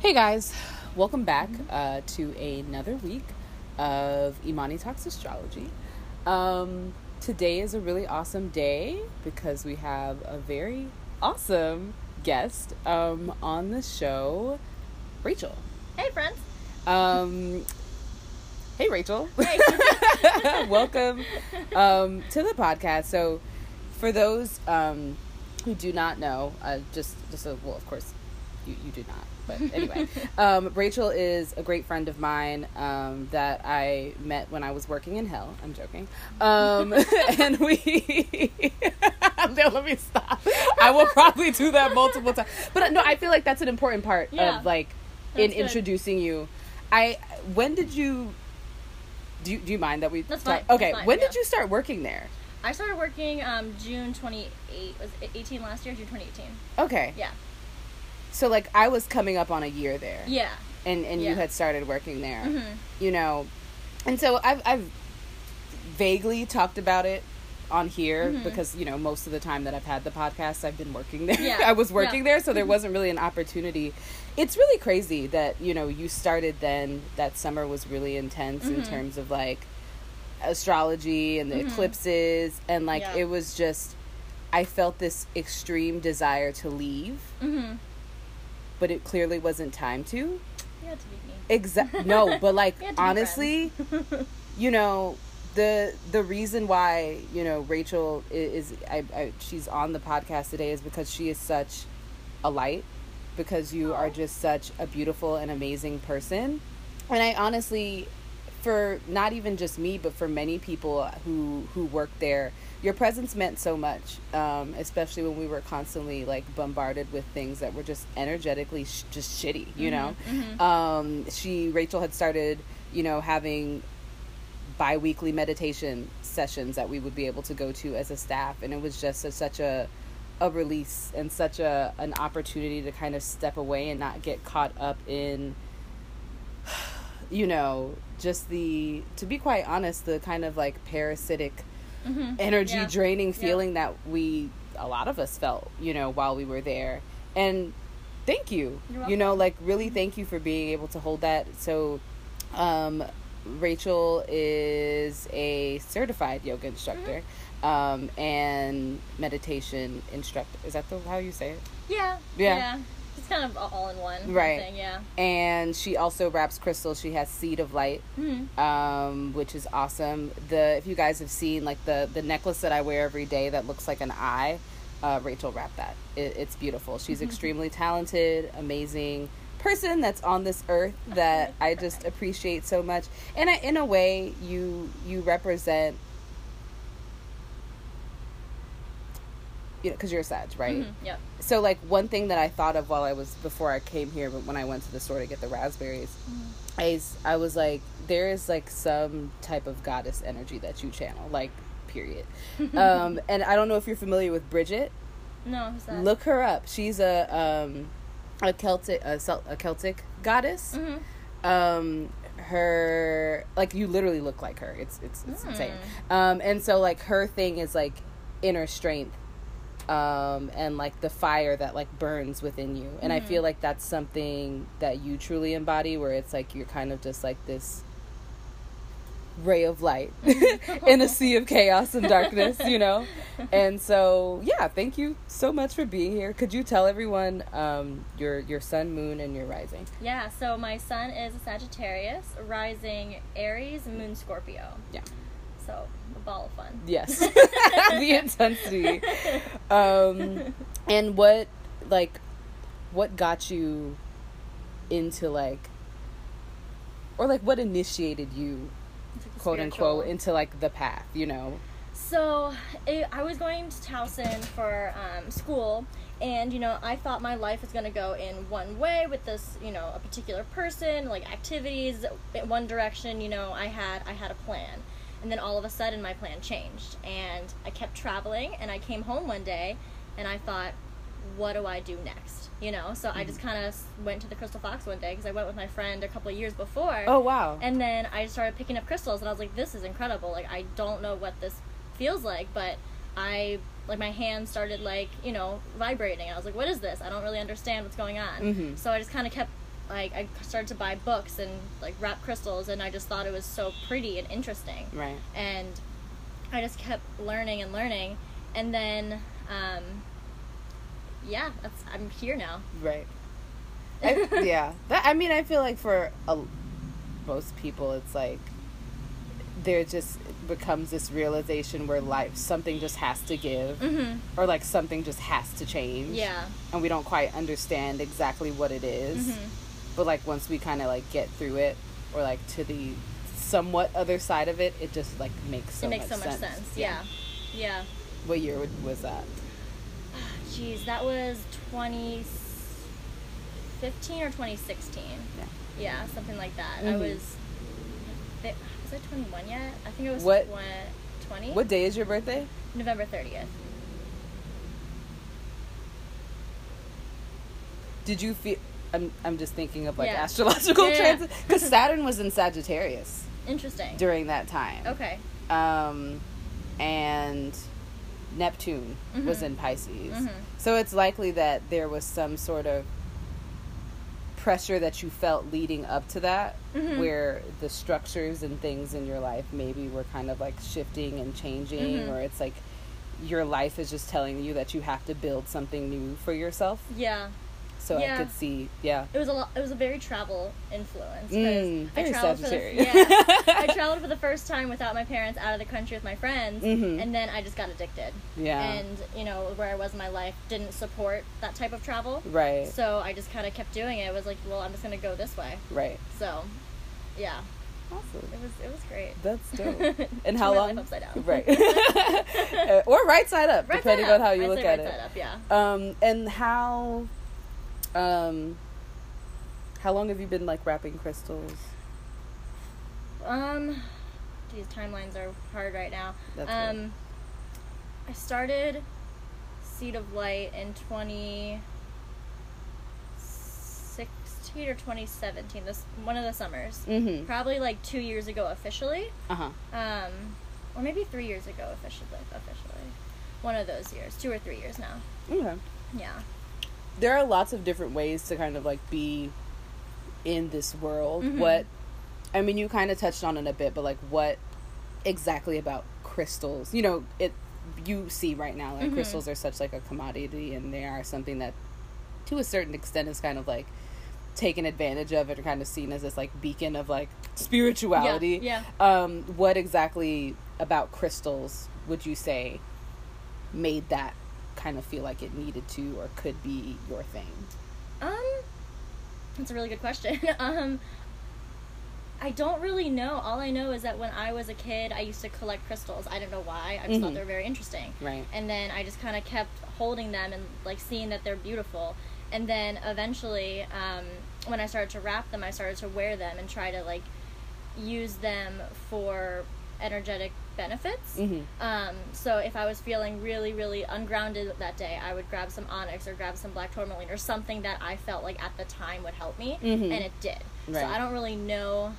Hey guys, welcome back uh, to another week of Imani Talks Astrology. Um, today is a really awesome day because we have a very awesome guest um, on the show, Rachel. Hey, friends. Um, hey, Rachel. Hey. welcome um, to the podcast. So, for those um, who do not know, uh, just just a, well, of course, you you do not. But anyway, um, Rachel is a great friend of mine um, that I met when I was working in hell. I'm joking, um, and we. no, let me stop. I will probably do that multiple times. But uh, no, I feel like that's an important part Yeah. of like in good. introducing you. I when did you do you, do you mind that we That's talk- fine, Okay, that's fine, when yeah. did you start working there? I started working um, June 28. Was it 18 last year? June 2018. Okay. Yeah. So like I was coming up on a year there. Yeah. And and you had started working there. hmm You know. And so I've I've vaguely talked about it on here Mhm. because you know most of the time that I've had the podcast I've been working there. Yeah. I was working Yeah. there so there wasn't really an opportunity. It's really crazy that you know you started then that summer was really intense in Mhm. terms of like astrology and the Mhm. eclipses and like Yeah. it was just I felt this extreme desire to leave, hmm but it clearly wasn't time to. You had to beat me. Exact no, but like We had to be honestly, you know the the reason why you know Rachel i- is, I, I she's on the podcast today is because she is such a light because you are just such a beautiful and amazing person and I honestly for not even just me but for many people who who work there your presence meant so much um, especially when we were constantly like bombarded with things that were just energetically sh- just shitty you know Mhm. um, she Rachel had started, you know, having bi-weekly meditation sessions that we would be able to go to as a staff, and it was just a, such a a release and such a an opportunity to kind of step away and not get caught up in, you know, just the to be quite honest, the kind of like parasitic Mhm. energy Yeah. draining Yeah. feeling that we a lot of us felt you know while we were there and thank you You're know like really thank you for being able to hold that so um rachel is a certified yoga instructor Mm-hmm. um and meditation instructor is that the how you say it Yeah. Yeah. It's kind of all in one. Right. Thing, yeah. and she also wraps crystals she has seed of light hmm um, which is awesome. The if you guys have seen like the the necklace that I wear every day that looks like an eye, uh, Rachel wrapped that. It, it's beautiful. She's extremely talented, amazing person that's on this earth that I just appreciate so much. And I, in a way, you you represent. You know, because you're a Sag, right? hmm Yep. So, like, one thing that I thought of while I was before I came here, but when I went to the store to get the raspberries, I I was like, there is like some type of goddess energy that you channel, like, period. um, and I don't know if you're familiar with Bridget. No, who's that? Look her up. She's a um, a Celtic a, Cel- a Celtic goddess. hmm Um, her like you literally look like her. It's it's, it's Hmm. insane. Um, and so like her thing is like inner strength. Um, and like the fire that like burns within you. And I Mhm. feel like that's something that you truly embody where it's like you're kind of just like this ray of light in a sea of chaos and darkness, you know? And so, yeah, thank you so much for being here. Could you tell everyone um, your your sun, moon, and your rising? Yeah, so my sun is a Sagittarius, rising Aries, moon Scorpio. Yeah. So, a ball of fun. Yes, the intensity. Um, and what like what got you into like or like what initiated you like quote unquote into like the path you know So it, I was going to Towson for um, school, and you know I thought my life was going to go in one way with this, you know, a particular person, like activities in one direction. You know, I had I had a plan, and then all of a sudden my plan changed, and I kept traveling, and I came home one day, and I thought, what do I do next? You know, so I just kind of went to the Crystal Fox one day because I went with my friend a couple of years before. oh wow And then I started picking up crystals, and I was like, "This is incredible! Like, I don't know what this feels like, but I like my hands started like you know vibrating. I was like, "What is this? I don't really understand what's going on." Mhm. So I just kind of kept like I started to buy books and like wrap crystals, and I just thought it was so pretty and interesting. Right. And I just kept learning and learning, and then um, yeah, that's I'm here now. Right. I, yeah. That, I mean, I feel like for a, most people, it's like there just becomes this realization where life something just has to give, Mm-hmm. or like something just has to change. Yeah. And we don't quite understand exactly what it is. Mm-hmm. But like once we kind of like get through it, or like to the somewhat other side of it, it just like makes so it makes much so much sense. Yeah. Yeah. What year was that? Jeez, that was 2015 or 2016. Yeah. Yeah, something like that. I Mhm. was. Was I 21 yet? I think it was What- 20. What day is your birthday? November 30th. Did you feel? I'm I'm just thinking of like Yeah. astrological Yeah, yeah. transit because Saturn was in Sagittarius Interesting. during that time. okay. Um, and Neptune was Mhm. in Pisces. Mhm. So it's likely that there was some sort of pressure that you felt leading up to that Mhm. where the structures and things in your life maybe were kind of like shifting and changing Mhm. or it's like your life is just telling you that you have to build something new for yourself. Yeah. So I could see, yeah. It was a lot. It was a very travel influence. Mm, very I traveled for the, yeah, I traveled for the first time without my parents out of the country with my friends, Mhm. and then I just got addicted. Yeah. And you know where I was in my life didn't support that type of travel, right. so I just kind of kept doing it. It was like, well, I'm just gonna go this way. Right. So, yeah, Awesome. it was it was great. That's dope. And how long? upside down. Right. Or right side up, Right depending side on up. how you look at right it. Side up, yeah. Um, and how, um, how long have you been like wrapping crystals? Um, these timelines are hard right now. That's um, I started Seed of Light in 2016 or 2017. This one of the summers. Mm-hmm. Probably like two years ago officially. Uh huh. Um, or maybe three years ago officially. Officially, one of those years. Two or three years now. Okay. Yeah. There are lots of different ways to kind of like be in this world. Mhm. What, I mean, you kind of touched on it a bit, but like what exactly about crystals? You know, it you see right now like Mhm. crystals are such like a commodity, and they are something that, to a certain extent, is kind of like taken advantage of and kind of seen as this like beacon of like spirituality. Yeah. Um, what exactly about crystals would you say made that kind of feel like it needed to or could be your thing? Um, that's a really good question. um, I don't really know. All I know is that when I was a kid, I used to collect crystals. I don't know why. I just Mhm. thought they were very interesting. Right. And then I just kind of kept holding them and like seeing that they're beautiful. And then eventually, um, when I started to wrap them, I started to wear them and try to like use them for energetic benefits. Mm-hmm. Um, so if I was feeling really, really ungrounded that day, I would grab some onyx or grab some black tourmaline or something that I felt like at the time would help me, Mhm. and it did. Right. So I don't really know.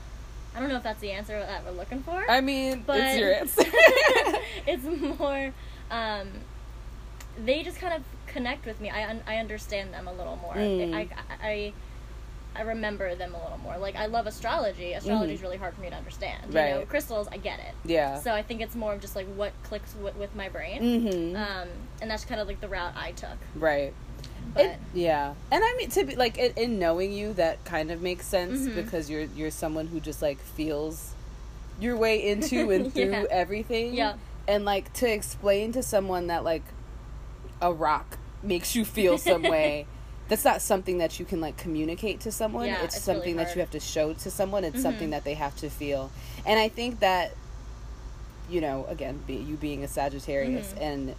I don't know if that's the answer that we're looking for. I mean, but it's your answer. it's more. Um, they just kind of connect with me. I un- I understand them a little more. Mm. I, I I remember them a little more. Like I love astrology. Astrology is Mhm. really hard for me to understand. You know, Right. crystals, I get it. yeah. So I think it's more of just like what clicks with, with my brain. mm-hmm. Um, and that's kind of like the route I took. right. But It- yeah, and I mean to be like in, in knowing you, that kind of makes sense Mhm. because you're you're someone who just like feels your way into and through Yeah. everything. Yeah. and like to explain to someone that like a rock makes you feel some way. That's not something that you can like communicate to someone. Yeah, it's, it's really something that you have to show to someone. It's Mhm. something that they have to feel. And I think that you know, again, be, you being a Sagittarius Mhm. and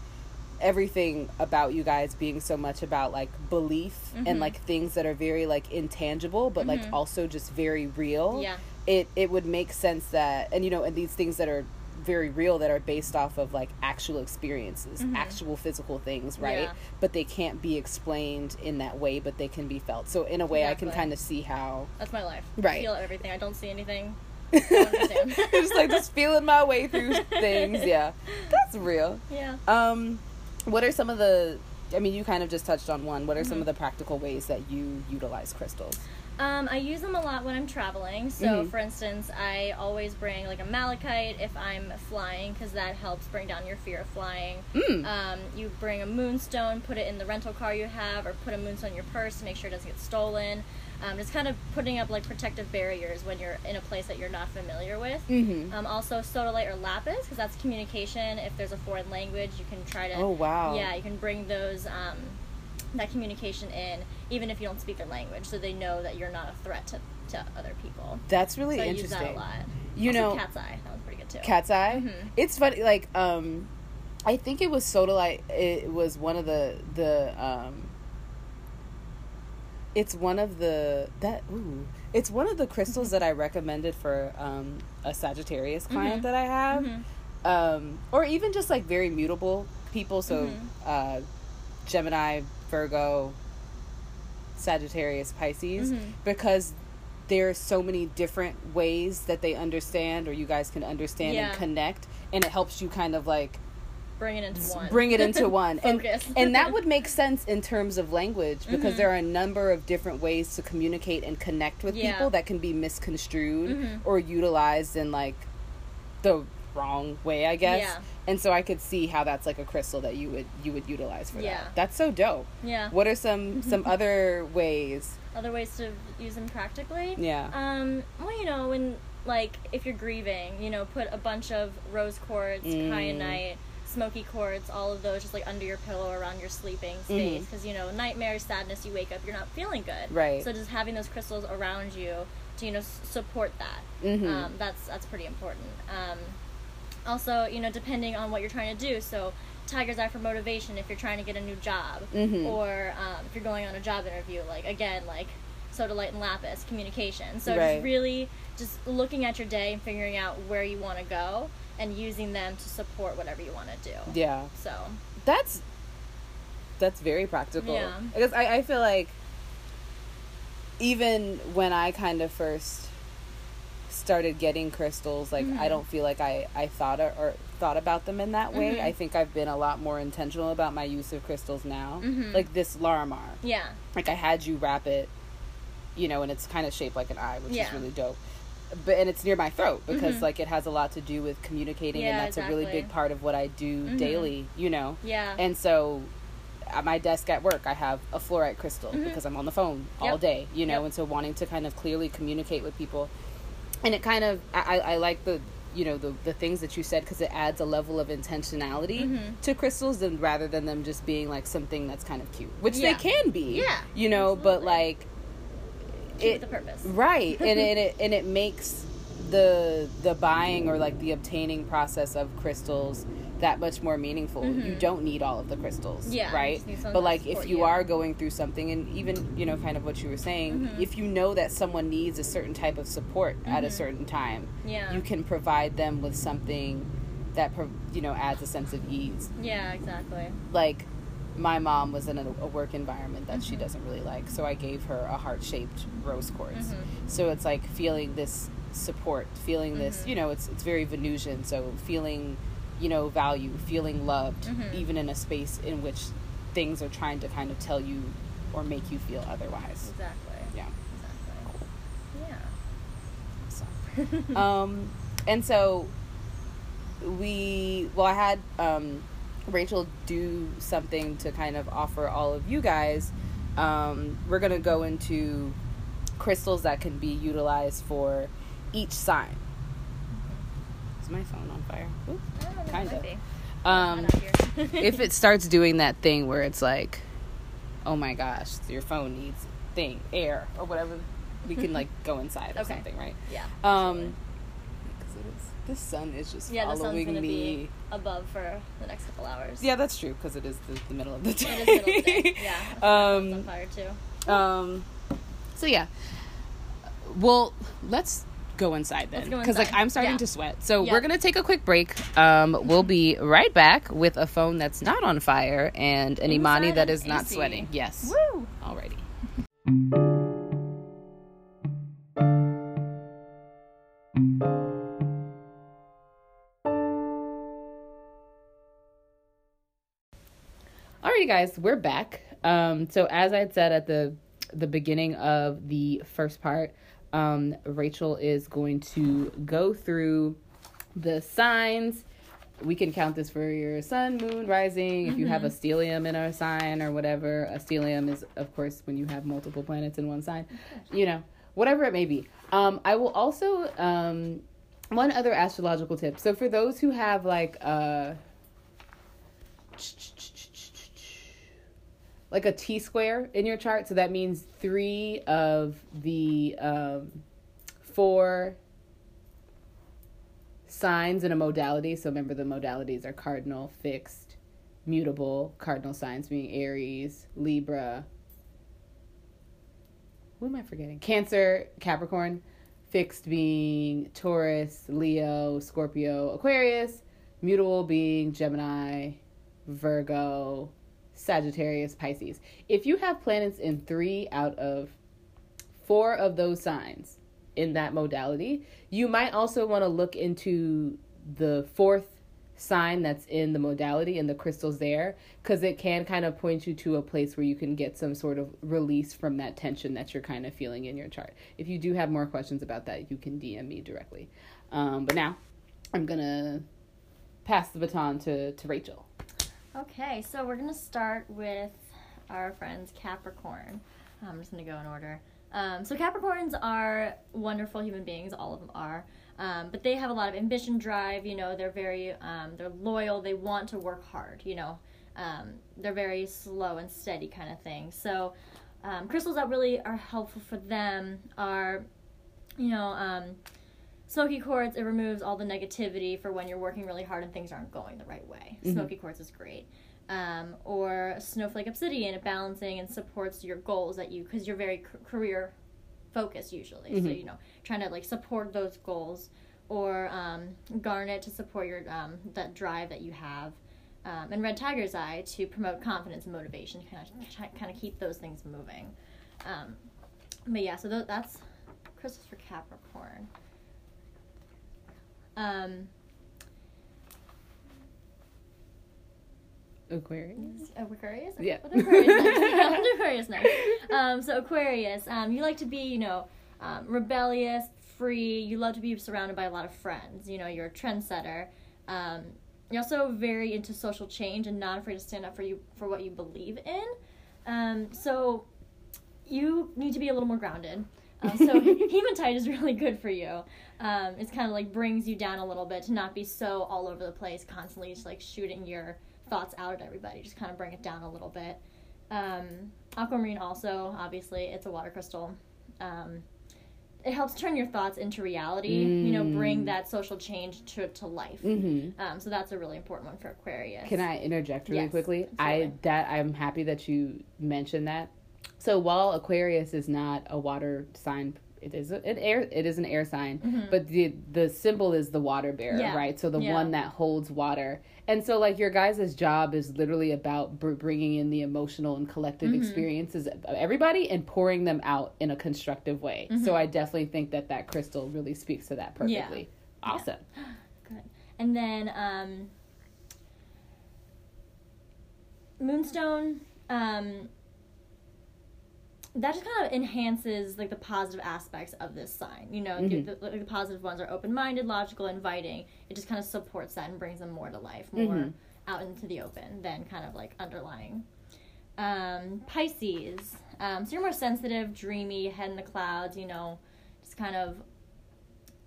everything about you guys being so much about like belief Mhm. and like things that are very like intangible but like Mhm. also just very real yeah, it it would make sense that and you know and these things that are very real that are based off of like actual experiences Mhm. actual physical things right Yeah. but they can't be explained in that way but they can be felt so in a way i can kind of see how that's my life. Right. I feel everything. I don't see anything. I don't just like just feeling my way through things yeah that's real Yeah. um what are some of the I mean, you kind of just touched on one. What are some Mhm. of the practical ways that you utilize crystals? Um, I use them a lot when I'm traveling. So, Mhm. for instance, I always bring like a malachite if I'm flying because that helps bring down your fear of flying. Mm. Um, you bring a moonstone, put it in the rental car you have, or put a moonstone in your purse to make sure it doesn't get stolen. Um, just kind of putting up like protective barriers when you're in a place that you're not familiar with. mm-hmm. Um, also, sodalite or lapis because that's communication. If there's a foreign language, you can try to. oh wow. Yeah, you can bring those um, that communication in, even if you don't speak their language, so they know that you're not a threat to, to other people. That's really so I interesting. use that a lot. You Also know, cat's eye. That was pretty good too. cat's eye. Mhm. It's funny. Like, um, I think it was sodalite. It was one of the the. Um, it's one of the that ooh. It's one of the crystals that I recommended for um, a Sagittarius client Mhm. that I have, Mhm. um, or even just like very mutable people. So, Mhm. uh, Gemini, Virgo, Sagittarius, Pisces, Mhm. because there are so many different ways that they understand, or you guys can understand Yeah. and connect, and it helps you kind of like Bring it into one. bring it into one and and that would make sense in terms of language because Mhm. there are a number of different ways to communicate and connect with Yeah. people that can be misconstrued Mhm. or utilized in like the wrong way i guess Yeah. and so i could see how that's like a crystal that you would you would utilize for Yeah. that that's so dope Yeah. what are some some other ways Other ways to use them practically. yeah Um, well, you know, when like if you're grieving, you know, put a bunch of rose quartz, Mm. kyanite, smoky quartz, all of those just like under your pillow around your sleeping space. Because you know, nightmares, sadness, you wake up, you're not feeling good. Right. So just having those crystals around you to you know s- support that. Mhm. Um, that's that's pretty important. Um, also, you know, depending on what you're trying to do, so. Tiger's eye for motivation if you're trying to get a new job, Mhm. or um, if you're going on a job interview. Like again, like sodalite and lapis, communication. So Right. just really just looking at your day and figuring out where you want to go and using them to support whatever you want to do. yeah So that's that's very practical Yeah. because I, I feel like even when i kind of first started getting crystals like i Mhm. don't feel like i i thought or, or thought about them in that way Mhm. i think i've been a lot more intentional about my use of crystals now Mhm. like this larimar yeah, like i had you wrap it you know and it's kind of shaped like an eye which is really dope but and it's near my throat because Mhm. like it has a lot to do with communicating and Yeah, that's a really big part of what i do Mhm. daily you know yeah, and so at my desk at work, I have a fluorite crystal Mhm. because I'm on the phone all day, you know, Yep. and so wanting to kind of clearly communicate with people. And it kind of, I, I like the, you know, the, the things that you said because it adds a level of intentionality Mhm. to crystals and rather than them just being like something that's kind of cute, which Yeah. they can be, Yeah, you know, but like, it, with the purpose. right and it, it and it makes the the buying or like the obtaining process of crystals that much more meaningful Mhm. you don't need all of the crystals Yeah, right just need something but like if you, you. are going through something and even you know kind of what you were saying Mhm. if you know that someone needs a certain type of support at a Mhm. certain time Yeah, you can provide them with something that you know adds a sense of ease yeah, exactly. like my mom was in a, a work environment that she Mhm. doesn't really like so i gave her a heart-shaped rose quartz Mhm. so it's like feeling this support feeling this you know it's it's very venusian so feeling you know value feeling loved Mhm. even in a space in which things are trying to kind of tell you or make you feel otherwise Exactly. yeah Exactly. Yeah. so um and so we well i had um rachel do something to kind of offer all of you guys um we're gonna go into crystals that can be utilized for each sign is my phone on fire Ooh. I don't know, it Kinda. um Not out here. if it starts doing that thing where it's like oh my gosh your phone needs thing air or whatever we can like go inside or Okay. something right yeah. um 'cause it is, this sun is just Yeah, the sun's following me be above for the next couple hours. yeah that's true because it is the, the middle of the day It is middle of the day. Yeah. It's on um fire too. um so yeah well let's go inside then because like i'm starting Yeah. to sweat so Yeah. we're gonna take a quick break um we'll be right back with a phone that's not on fire and an imani Inside that an is not AC. sweating yes Woo! alrighty Alrighty, guys, we're back. Um, so as I had said at the the beginning of the first part, um, Rachel is going to go through the signs. We can count this for your sun, moon, rising. If you have a stellium in a sign or whatever, a stellium is, of course, when you have multiple planets in one sign. You know, whatever it may be. Um, I will also um, one other astrological tip. So for those who have like uh like a T square in your chart, so that means three of the um, four signs in a modality. So remember, the modalities are cardinal, fixed, mutable. Cardinal signs being Aries, Libra. Who am I forgetting? Cancer, Capricorn. Fixed being Taurus, Leo, Scorpio, Aquarius. Mutable being Gemini, Virgo, Sagittarius, Pisces. If you have planets in three out of four of those signs in that modality, you might also want to look into the fourth sign that's in the modality and the crystals there because it can kind of point you to a place where you can get some sort of release from that tension that you're kind of feeling in your chart. If you do have more questions about that, you can DM me directly. Um, but now I'm going to pass the baton to, to Rachel. Okay, so we're gonna start with our friends Capricorn. I'm just gonna go in order. Um, so Capricorns are wonderful human beings. All of them are. Um, but they have a lot of ambition, drive. You know, they're very, um, they're loyal. They want to work hard. You know, um, they're very slow and steady kind of thing. So, um, crystals that really are helpful for them are, you know, um, smoky quartz. It removes all the negativity for when you're working really hard and things aren't going the right way. Mhm. Smoky quartz is great. Um, or snowflake obsidian, it balancing and supports your goals that you, because you're very c- career focused usually. So Mhm. you know, trying to like support those goals. Or um, garnet to support your um, that drive that you have. Um, and red tiger's eye to promote confidence and motivation, kind of kind of keep those things moving. Um, but yeah, so th- that's crystals for Capricorn. Um, Aquarius. Aquarius? Yeah. What Aquarius next? Aquarius next? Um, so Aquarius, um, you like to be, you know, um, rebellious, free. You love to be surrounded by a lot of friends. You know, you're a trendsetter. Um, you're also very into social change and not afraid to stand up for you for what you believe in. Um, so you need to be a little more grounded. Um, so hematite is really good for you. Um, it's kind of like brings you down a little bit to not be so all over the place, constantly just like shooting your thoughts out at everybody. Just kind of bring it down a little bit. Um, aquamarine also, obviously, it's a water crystal. Um, it helps turn your thoughts into reality. You know, bring Mm. that social change to to life. Mm-hmm. Um, so that's a really important one for Aquarius. Can I interject really Yes, quickly? I that I'm happy that you mentioned that. So while Aquarius is not a water sign, it is an air. It is an air sign, Mhm. but the the symbol is the water bearer, Yeah. right? So the Yeah. one that holds water, and so like your guys' job is literally about br- bringing in the emotional and collective Mhm. experiences of everybody and pouring them out in a constructive way. So Mhm. I definitely think that that crystal really speaks to that Yeah. perfectly. Awesome. Good. And then um, Moonstone, um, that just kind of enhances like the positive aspects of this sign. You know, Mhm. the, the, the positive ones are open-minded, logical, inviting. It just kind of supports that and brings them more to life, more Mhm. out into the open than kind of like underlying. Um, Pisces, um, so you're more sensitive, dreamy, head in the clouds. You know, just kind of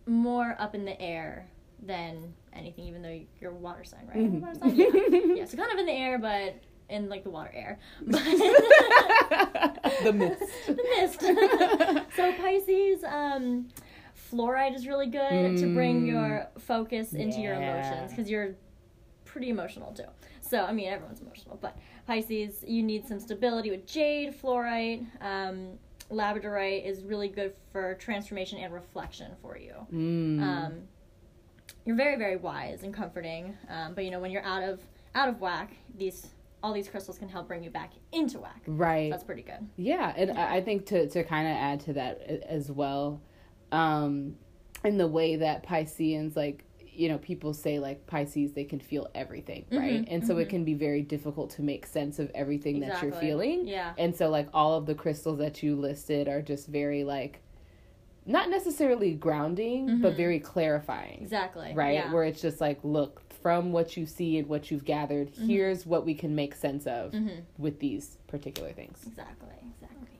more up in the air than anything, even though you're a water sign, right? Mhm. Water sign? Yeah. yeah, so kind of in the air, but in like the water air. But The mist. the mist. so Pisces, um, fluorite is really good to bring Mm. your focus into your emotions because you're pretty emotional too. So I mean, everyone's emotional, but Pisces, you need some stability with jade, fluorite. Um, labradorite is really good for transformation and reflection for you. Mm. Um, you're very very wise and comforting, um, but you know when you're out of out of whack, these all these crystals can help bring you back into whack. right. That's pretty good. Yeah, and I I think to to kind of add to that as well, um, in the way that Pisceans like you know people say like pisces they can feel everything right Mhm, and so it mhm. can be very difficult to make sense of everything that you're feeling Yeah. and so like all of the crystals that you listed are just very like not necessarily grounding but Mhm. very clarifying Exactly. right Yeah. where it's just like look from what you see and what you've gathered Mm-hmm. here's what we can make sense of Mhm. with these particular things Exactly. Exactly.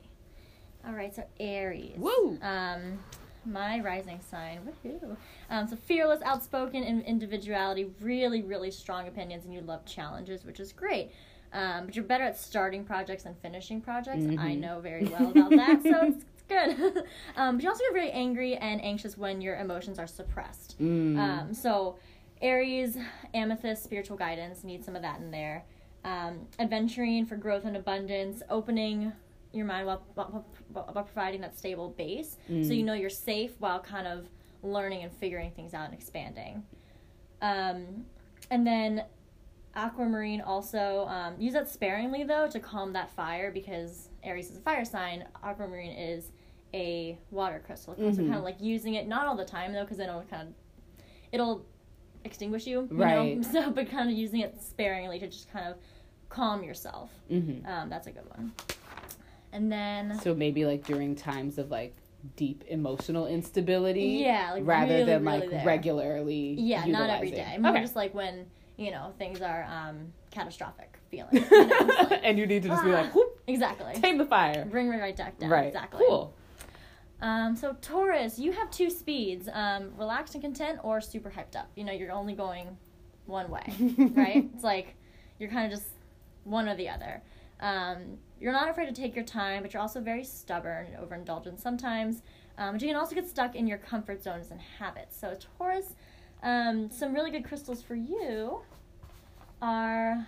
All right. So Aries. Woo! Um, my rising sign. Woohoo! Um, so fearless, outspoken in individuality, really, really strong opinions, and you love challenges, which is great. Um, but you're better at starting projects than finishing projects. I Mhm. know very well about that, so it's, it's good. um, but you also get very angry and anxious when your emotions are suppressed. Mm. Um, so, Aries, Amethyst, spiritual guidance, need some of that in there. Um, adventuring for growth and abundance, opening your mind while, while, while providing that stable base so Mm. you know you're safe while kind of learning and figuring things out and expanding. Um, and then aquamarine also um, use that sparingly though to calm that fire because Aries is a fire sign. Aquamarine is a water crystal, so Mhm. kind of like using it not all the time though because then it'll kind of it'll extinguish you, you Right. Know? So, but kind of using it sparingly to just kind of calm yourself. Mhm. Um, that's a good one. And then so maybe like during times of like deep emotional instability yeah, like rather really, than really like there. regularly Yeah, not every day. utilizing. More okay just like when you know things are um, catastrophic feeling. You know, like- and you need to just be Ah. like whoop, exactly. tame the fire Bring me right back down. right Exactly. cool Um, so Taurus, you have two speeds: um, relaxed and content, or super hyped up. You know, you're only going one way, right? it's like you're kind of just one or the other. Um, you're not afraid to take your time, but you're also very stubborn and overindulgent sometimes. Um, but you can also get stuck in your comfort zones and habits. So Taurus, um, some really good crystals for you are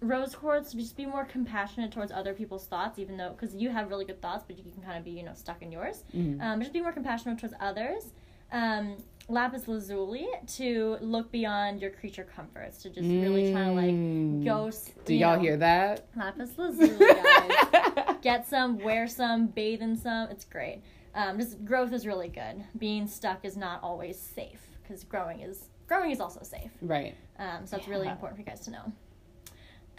rose quartz. Just be more compassionate towards other people's thoughts, even though because you have really good thoughts, but you can kind of be you know stuck in yours. Mhm. Um, just be more compassionate towards others. Um, lapis lazuli to look beyond your creature comforts to just really try to like Mm. go. do you y'all know, hear that lapis lazuli, guys? Get some, wear some, bathe in some. It's great. Um, just growth is really good. Being stuck is not always safe because growing is growing is also safe. right Um, so that's really important for you guys to know.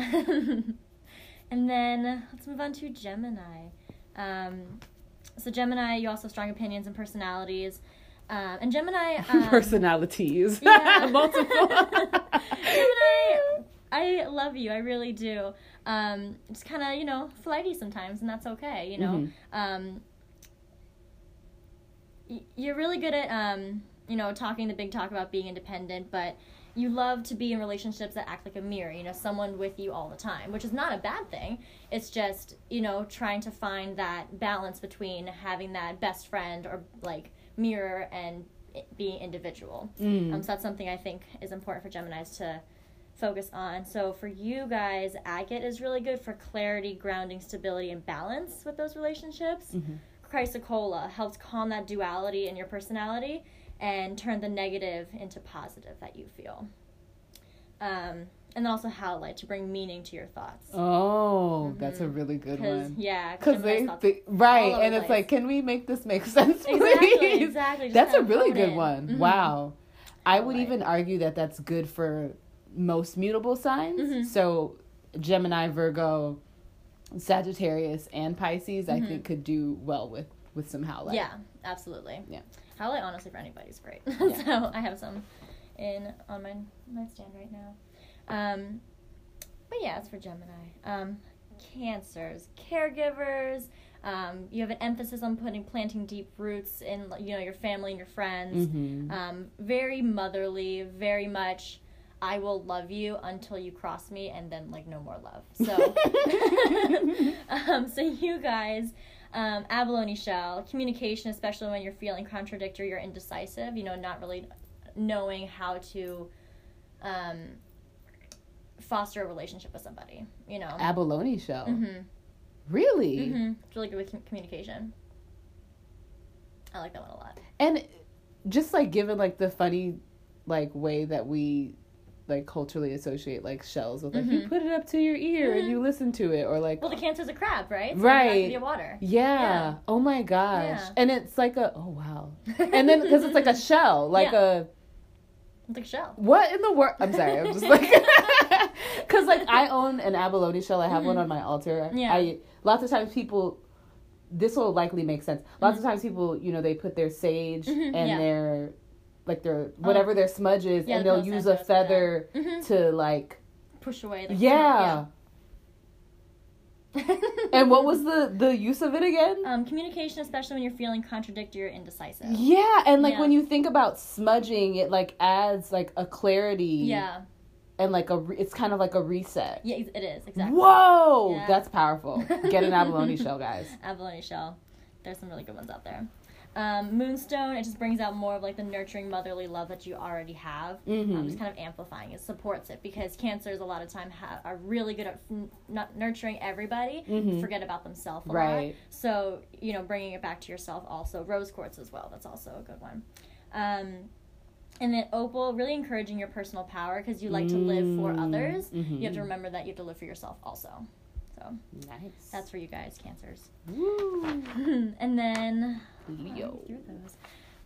and then let's move on to Gemini. Um, so Gemini, you also have strong opinions and personalities. Um, and Gemini, um, personalities yeah. multiple Gemini, I love you. I really do. Um, just kind of, you know, flighty sometimes, and that's okay. You know, Mhm. um, y- you're really good at, um, you know, talking the big talk about being independent, but you love to be in relationships that act like a mirror. You know, someone with you all the time, which is not a bad thing. It's just, you know, trying to find that balance between having that best friend or like mirror and being individual. Mm. Um, so that's something I think is important for Geminis to focus on. So for you guys, agate is really good for clarity, grounding, stability, and balance with those relationships. Mhm. Chrysocolla helps calm that duality in your personality and turn the negative into positive that you feel. Um, and then also howlite to bring meaning to your thoughts. oh that's a really good one yeah, because they, right and it's place. like can we make this make sense please exactly, exactly. just That's a really good in. one. Mhm. Wow. I would Right. even argue that that's good for most mutable signs. Mhm. So Gemini, Virgo, Sagittarius, and Pisces, I Mhm. think could do well with with some howlite. Yeah, absolutely. Yeah. Howlite, honestly, for anybody is great. Yeah. so I have some in on my nightstand right now. Um, but yeah, it's for Gemini. Um, cancers, caregivers. Um, you have an emphasis on putting planting deep roots in you know your family and your friends. hmm Um, very motherly, very much. I will love you until you cross me, and then like no more love. So, um, so you guys, um, abalone shell communication, especially when you're feeling contradictory or indecisive. You know, not really knowing how to um, foster a relationship with somebody. You know. Abalone shell. mm-hmm. Really? Mm-hmm. It's really good with communication. I like that one a lot. And just like given like the funny like way that we like culturally associate like shells with like you put it up to your ear and you listen to it or like Mm-hmm. Well, the cancer's a crab, right? So Right. Be water. yeah. Yeah. Oh my gosh. Yeah. And it's like a oh wow. And then because it's like a shell, like Yeah. a It's like shell. what in the world? I'm sorry. I'm just like because like I own an abalone shell. I have one on my altar. Mm-hmm. Yeah. I lots of times people. This will likely make sense. Lots Mm-hmm. of times people, you know, they put their sage and yeah. their like their whatever their smudge is, Yeah, and they'll use a Santos for that. feather Mhm. to like Push away. The yeah. yeah. And what was the the use of it again? um, communication, especially when you're feeling contradictory or indecisive. Yeah, and like Yeah. when you think about smudging, it like adds like a clarity. Yeah. And like a, re- it's kind of like a reset. Yeah, it is exactly. Whoa, that's powerful. Get an abalone shell, guys. Abalone shell. There's some really good ones out there. Um, Moonstone, it just brings out more of like the nurturing motherly love that you already have. Mhm. Um, just kind of amplifying it, supports it because cancers a lot of time ha- are really good at n- not nurturing everybody, Mhm. forget about themselves a Right. lot. So you know, bringing it back to yourself also. Rose quartz as well. That's also a good one. Um, and then opal, really encouraging your personal power because you like to live for Mm, others. mhm. You have to remember that you have to live for yourself also. So Nice. that's for you guys, cancers. Woo. and then Leo.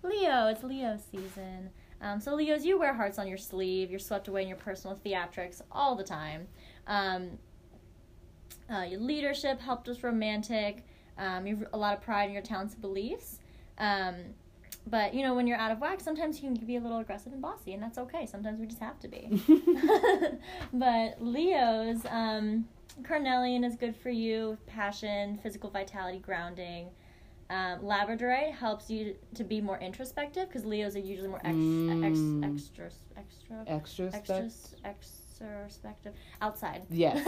Leo, it's Leo season. Um, so Leos, you wear hearts on your sleeve. You're swept away in your personal theatrics all the time. Um, uh, your leadership helped us romantic. Um, you have a lot of pride in your talents and beliefs. Um, but you know, when you're out of whack, sometimes you can be a little aggressive and bossy, and that's okay. Sometimes we just have to be. but Leo's, um, Carnelian is good for you. Passion, physical vitality, grounding. Um, Labradorite helps you to be more introspective because Leos are usually more ex- Mm. ex- extra, extra, Extra extrospective. Outside. Yes.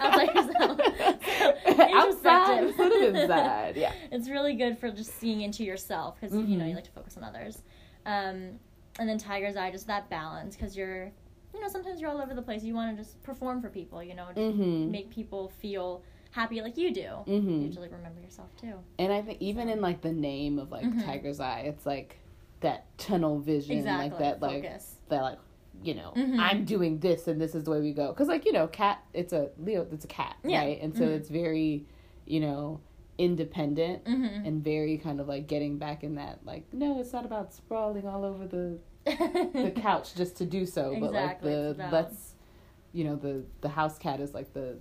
Outside yourself. Outside instead of inside. Yeah. It's really good for just seeing into yourself because you know you like to focus on others. Um, and then Tiger's Eye, just that balance because you're, you know, sometimes you're all over the place. You want to just perform for people, you know, Mm-hmm. make people feel happy like you do. Mhm. You usually remember yourself too. And I think even in like the name of like Mhm. Tiger's Eye, it's like that tunnel vision, Exactly. like that, like focus. that, like you know, Mhm. I'm doing this and this is the way we go. Because like you know, cat, it's a Leo, it's a cat, Yeah. right? And so Mhm. it's very, you know, independent Mm-hmm. and very kind of like getting back in that like no, it's not about sprawling all over the the couch just to do so, but like the let's, you know, the the house cat is like the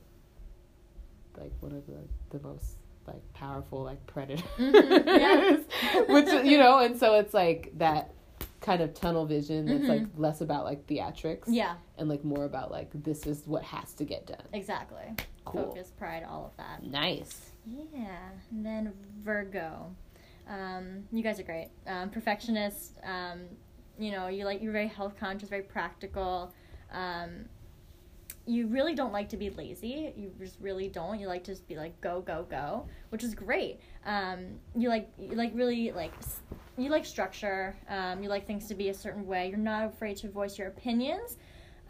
like one of the the most like powerful like predators, Mhm, yeah. which you know, and so it's like that kind of tunnel vision that's Mhm. like less about like theatrics yeah, and like more about like this is what has to get done. exactly. Cool. Focus, pride, all of that. Nice. Yeah, and then Virgo. Um, you guys are great. Um, perfectionist. Um, you know, you like you're very health conscious, very practical. Um, you really don't like to be lazy. You just really don't. You like to just be like go go go, which is great. Um, you like you like really like you like structure. Um, you like things to be a certain way. You're not afraid to voice your opinions.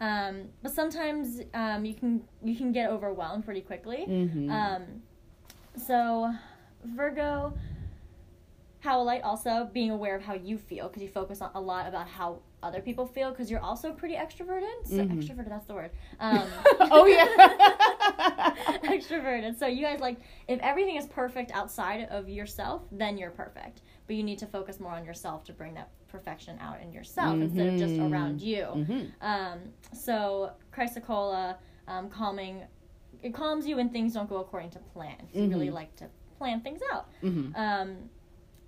Um, but sometimes um, you can you can get overwhelmed pretty quickly. Mm-hmm. Um, so, Virgo, howlite also being aware of how you feel because you focus on a lot about how other people feel because you're also pretty extroverted. So Mhm. extroverted, that's the word. Um, Oh, yeah. extroverted. So you guys like if everything is perfect outside of yourself, then you're perfect. But you need to focus more on yourself to bring that perfection out in yourself instead of just Mhm. around you. mm-hmm. Um, so chrysocolla, um, calming, it calms you when things don't go according to plan. 'cause You really Mhm. like to plan things out. Mm-hmm. Um,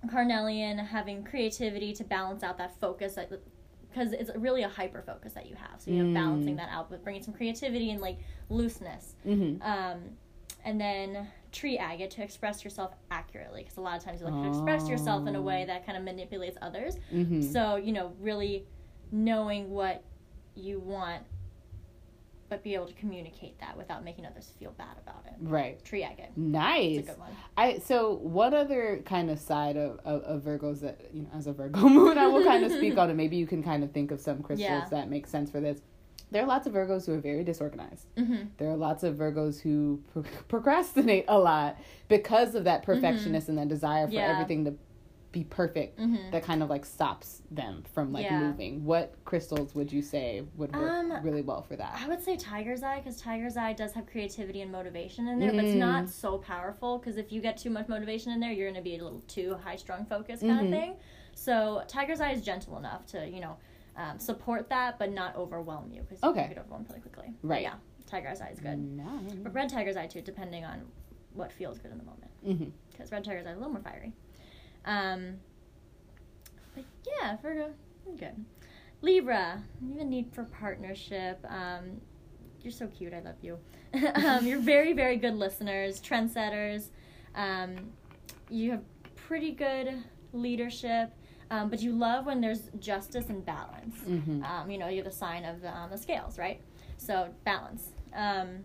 Carnelian having creativity to balance out that focus because it's really a hyper focus that you have. So you know Mm. balancing that out with bringing some creativity and like looseness. Mm-hmm. Um, and then tree agate to express yourself accurately because a lot of times you like to express yourself in a way Oh. that kind of manipulates others. Mm-hmm. So, you know, really knowing what you want, but be able to communicate that without making others feel bad about it. right. Tree agate. Nice. Good one. I so what other kind of side of, of, of Virgos that you know as a Virgo moon I will kind of speak on and maybe you can kind of think of some crystals Yeah. that make sense for this. There are lots of Virgos who are very disorganized. Mm-hmm. There are lots of Virgos who pro- procrastinate a lot because of that perfectionist and that desire for Yeah. everything to be perfect Mhm. that kind of like stops them from like Yeah. moving. What crystals would you say would work Um, really well for that? I would say Tiger's Eye because Tiger's Eye does have creativity and motivation in there, but it's Mm. not so powerful because if you get too much motivation in there, you're going to be a little too high strung focus kind Mhm. of thing. So Tiger's Eye is gentle enough to, you know, um, support that, but not overwhelm you because Okay. you get overwhelmed really quickly. But Right. yeah, Tiger's Eye is good. Nice. But Red Tiger's Eye too, depending on what feels good in the moment. Because Red Tiger's Eye is a little more fiery. Um, but yeah, Virgo, you're good. Libra, you have a need for partnership. Um, you're so cute. I love you. um, you're very, very good listeners, trendsetters. Um, you have pretty good leadership, um, but you love when there's justice and balance. Mhm. Um, you know, you're the sign of the, um, the scales, right? So balance. Um,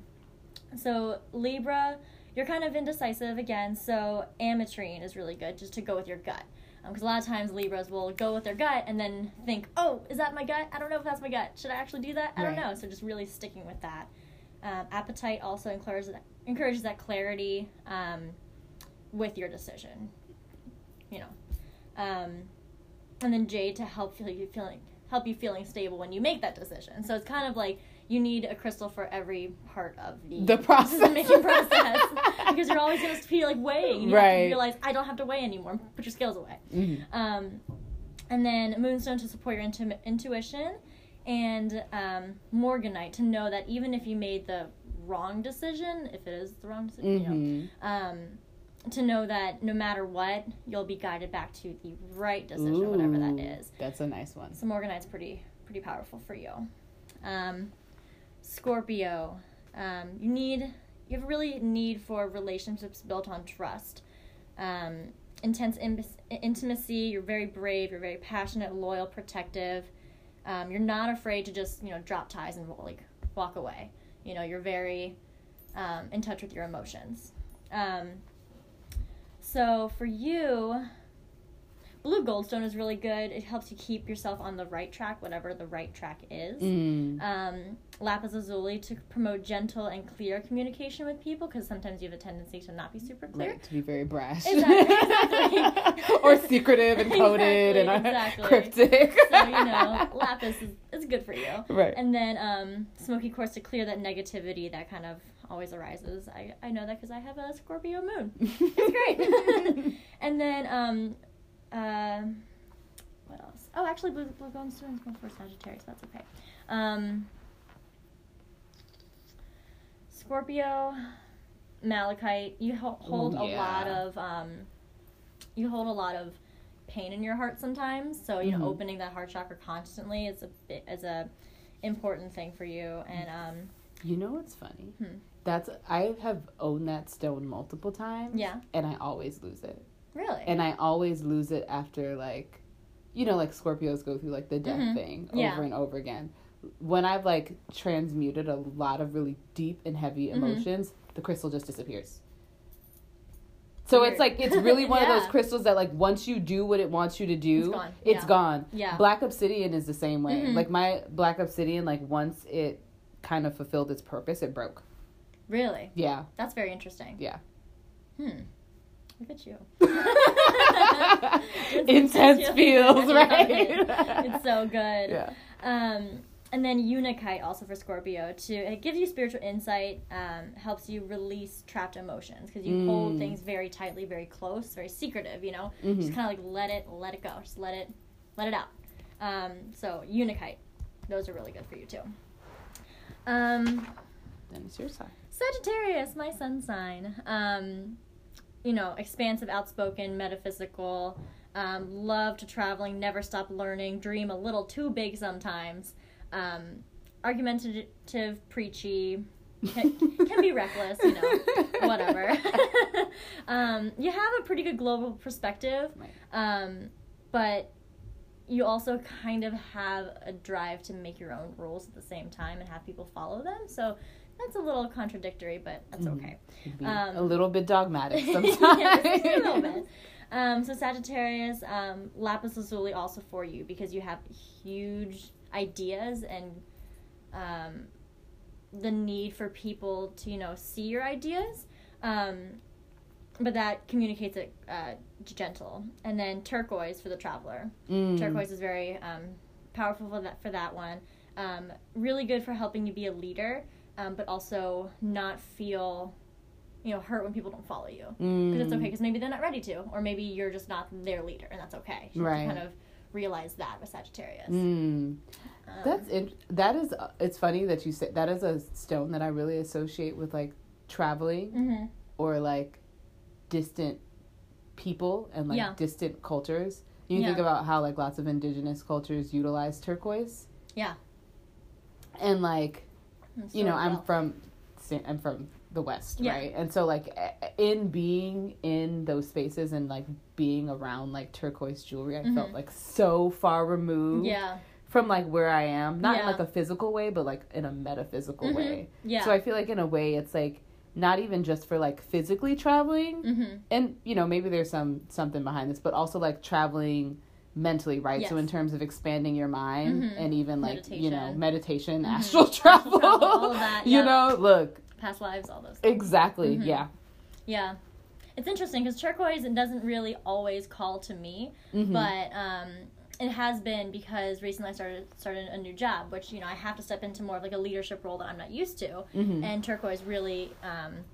so Libra, you're kind of indecisive again. So ametrine is really good, just to go with your gut. Because a lot of times Libras will go with their gut and then think, "Oh, is that my gut? I don't know if that's my gut. Should I actually do that? I don't know." So just really sticking with that. Um, apatite also encourages encourages that clarity um, with your decision. You know, um, and then Jade to help feel you feeling help you feeling stable when you make that decision. So it's kind of like you need a crystal for every part of the The process. decision-making process because you're always going to be like weighing. You have Right. to realize I don't have to weigh anymore. Put your scales away. Mhm. Um, and then Moonstone to support your intu- intuition, and um, Morganite to know that even if you made the wrong decision, if it is the wrong decision, you know, Mhm. um, to know that no matter what, you'll be guided back to the right decision, whatever that is. That's a nice one. So Morganite's pretty pretty powerful for you. Um, Scorpio, um, you need you have a really need for relationships built on trust, um, intense im- intimacy. You're very brave. You're very passionate, loyal, protective. Um, you're not afraid to just you know drop ties and like walk away. You know you're very um, in touch with your emotions. Um, so for you, Blue Goldstone is really good. It helps you keep yourself on the right track, whatever the right track is. Mm. Um, Lapis Lazuli to promote gentle and clear communication with people because sometimes you have a tendency to not be super clear. Right, to be very brash. Exactly, exactly. or secretive and coded Exactly, and uh, exactly. cryptic. So, you know, Lapis is, is good for you. Right. And then um, Smoky Quartz to clear that negativity that kind of always arises. I, I know that because I have a Scorpio moon. It's great. and then, um, uh, what else? Oh, actually, Blue, Blue Golden Stone's going for Sagittarius. That's okay. Um, Scorpio, Malachite. You ho- hold Ooh, a lot of um, you hold a lot of pain in your heart sometimes. So you Mhm. know, opening that heart chakra constantly is a bit, is a important thing for you. And um, You know what's funny? Hmm. That's I have owned that stone multiple times. Yeah. And I always lose it. Really, And I always lose it after like you know, like Scorpios go through like the death Mhm. thing Yeah. over and over again. When I've like transmuted a lot of really deep and heavy Mhm. emotions, the crystal just disappears. So Weird. it's like it's really one of those crystals that like once you do what it wants you to do, It's gone. it's Yeah. gone. yeah, Black obsidian is the same way. Mhm. Like my black obsidian, like once it kind of fulfilled its purpose, it broke. really. Yeah, That's very interesting. yeah. Hmm. Look at you. Intense feels, right? it. It's so good. Yeah. Um, and then Unakite also for Scorpio too. it gives you spiritual insight, um, helps you release trapped emotions because you hold Mm. things very tightly, very close, very secretive. You know, Mhm. just kind of like let it, let it go, just let it, let it out. Um, so Unakite, those are really good for you too. Um, Then it's your sign. Sagittarius, my sun sign. Um, you know, expansive, outspoken, metaphysical, um, love to traveling, never stop learning, dream a little too big sometimes, um, argumentative, preachy, can, can be reckless, you know, whatever. um, you have a pretty good global perspective, um, but you also kind of have a drive to make your own rules at the same time and have people follow them. So that's a little contradictory, but that's Mhm. okay. Um, a little bit dogmatic sometimes. a little bit. Um, so Sagittarius, um, lapis lazuli also for you because you have huge ideas and um, the need for people to you know see your ideas. Um, but that communicates it uh, gentle. And then turquoise for the traveler. Mm. Turquoise is very um, powerful for that for that one. Um, really good for helping you be a leader, um, but also not feel, you know, hurt when people don't follow you because it's Mm. okay because maybe they're not ready to, or maybe you're just not their leader, and that's okay. You Right. kind of realize that with Sagittarius. Mm. Um, That's it. That is. It's funny that you say that is a stone that I really associate with like traveling mhm. or like distant people and like Yeah. distant cultures. You Yeah. think about how like lots of indigenous cultures utilize turquoise. Yeah. And like you know, I'm well, from I'm from the West, Yeah. right? And so like in being in those spaces and like being around like turquoise jewelry, I felt Mhm. like so far removed Yeah. from like where I am, not in like a physical way, but like in a metaphysical Mhm. way. Yeah. So I feel like in a way it's like not even just for like physically traveling mm-hmm. and you know maybe there's some something behind this but also like traveling mentally right so in terms of expanding your mind Mhm. and even like you know Meditation. meditation Mhm. astral travel, travel, all that, you know look Past lives, all those. Things. exactly Mhm. yeah Yeah. It's interesting because turquoise it doesn't really always call to me, Mhm. but um, it has been because recently I started started a new job, which you know I have to step into more of like a leadership role that I'm not used to, Mhm. and turquoise really um,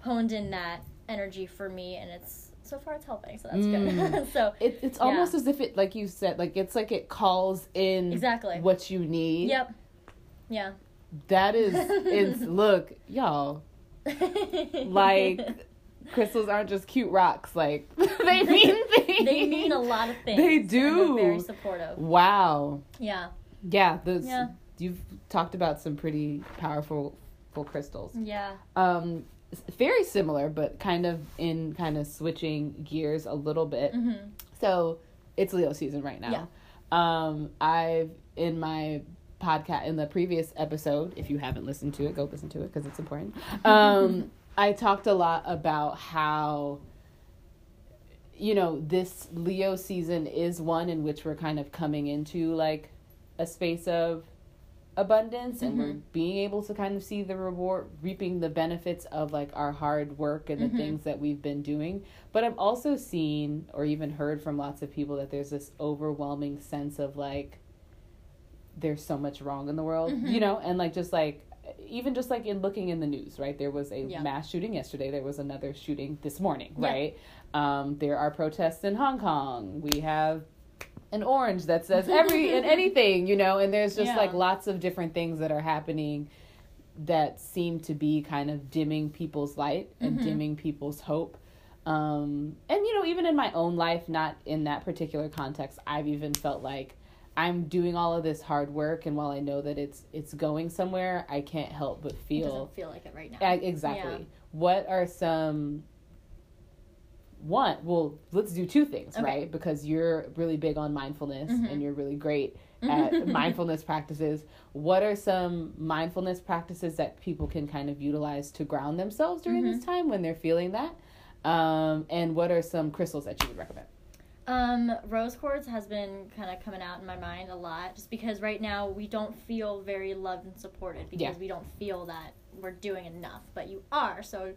honed in that energy for me, and it's so far it's helping, so that's good. Mm. so it, it's Yeah. almost as if it like you said like it's like it calls in exactly. what you need Yep. Yeah. that is it's look y'all like crystals aren't just cute rocks like they mean things they mean a lot of things. They do. they're very supportive. wow Yeah. yeah those Yeah. you've talked about some pretty powerful crystals Yeah. um very similar but kind of in kind of switching gears a little bit. Hmm so it's leo season right now. Um i've in my podcast in the previous episode if you haven't listened to it go listen to it because it's important. Um i talked a lot about how you know this leo season is one in which we're kind of coming into like a space of abundance and we're Mhm. being able to kind of see the reward reaping the benefits of like our hard work and the Mhm. things that we've been doing but i've also seen or even heard from lots of people that there's this overwhelming sense of like there's so much wrong in the world Mhm. you know and like just like even just like in looking in the news right there was a Yeah. mass shooting yesterday there was another shooting this morning Yeah. right um, there are protests in hong kong we have an orange that says every and anything you know and there's just Yeah. like lots of different things that are happening that seem to be kind of dimming people's light and Mhm. dimming people's hope um, and you know even in my own life not in that particular context i've even felt like i'm doing all of this hard work and while i know that it's it's going somewhere i can't help but feel feel like it right now. Yeah, exactly. Yeah. What are some one? Well, let's do two things, Okay. right? Because you're really big on mindfulness Mhm. and you're really great at mindfulness practices. What are some mindfulness practices that people can kind of utilize to ground themselves during Mm-hmm. this time when they're feeling that? Um, and what are some crystals that you would recommend? Um, rose quartz has been kind of coming out in my mind a lot, just because right now we don't feel very loved and supported because Yeah. we don't feel that we're doing enough, but you are. So